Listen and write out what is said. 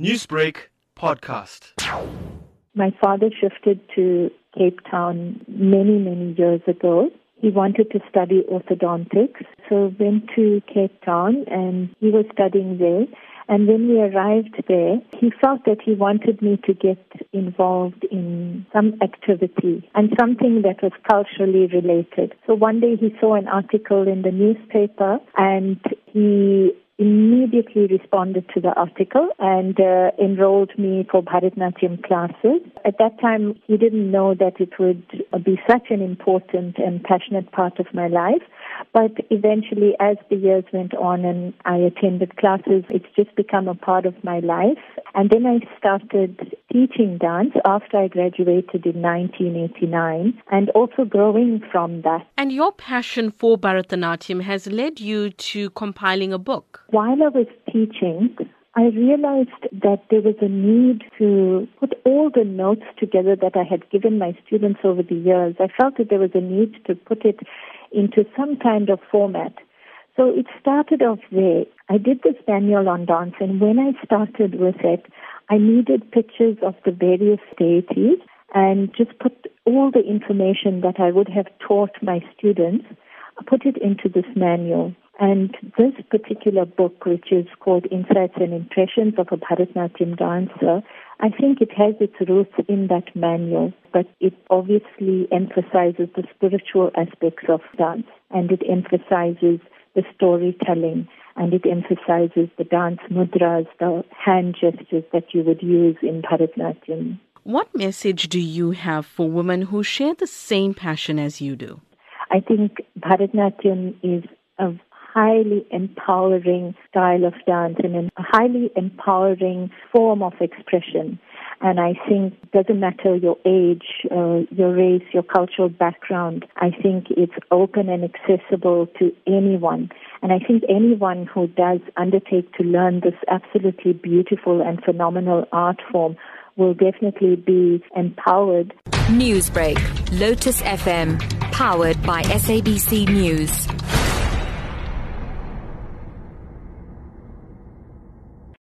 Newsbreak podcast. My father shifted to Cape Town many, many years ago. He wanted to study orthodontics, so went to Cape Town and he was studying there. And when we arrived there, he felt that he wanted me to get involved in some activity and something that was culturally related. So one day he saw an article in the newspaper and he immediately responded to the article and uh, enrolled me for Bharatanatyam classes. At that time, he didn't know that it would be such an important and passionate part of my life. But eventually, as the years went on and I attended classes, it's just become a part of my life. And then I started teaching dance after I graduated in 1989 and also growing from that. And your passion for Bharatanatyam has led you to compiling a book. While I was teaching, I realized that there was a need to put all the notes together that I had given my students over the years. I felt that there was a need to put it into some kind of format. So it started off there. I did this manual on dance, and when I started with it, I needed pictures of the various deities and just put all the information that I would have taught my students, I put it into this manual. And this particular book, which is called Insights and Impressions of a Bharatanatyam Dancer, I think it has its roots in that manual, but it obviously emphasizes the spiritual aspects of dance and it emphasizes the storytelling and it emphasizes the dance mudras, the hand gestures that you would use in Bharatanatyam. What message do you have for women who share the same passion as you do? I think Bharatanatyam is a highly empowering style of dance and a highly empowering form of expression. And I think it doesn't matter your age, uh, your race, your cultural background. I think it's open and accessible to anyone. And I think anyone who does undertake to learn this absolutely beautiful and phenomenal art form will definitely be empowered. Newsbreak, Lotus FM, powered by SABC News.